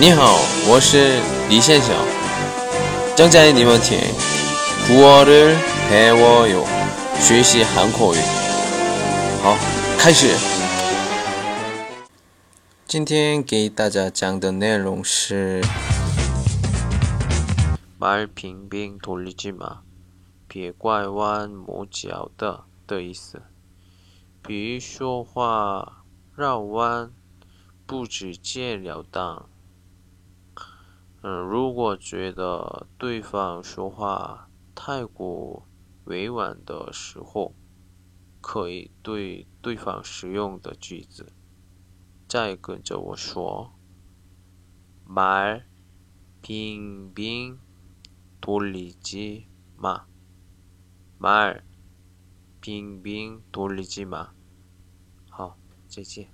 你好，我是李先生。正在你们听古어를배워요学习韩国语。好，开始。今天给大家讲的内容是말빙빙돌리지 마， 别拐弯抹角的的意思。别说话绕弯，不直截了当。 嗯，如果觉得对方说话太过委婉的时候，可以对对方使用的句子。再跟着我说，말빙빙돌리지 마， 말빙빙돌리지 마。 好，再见。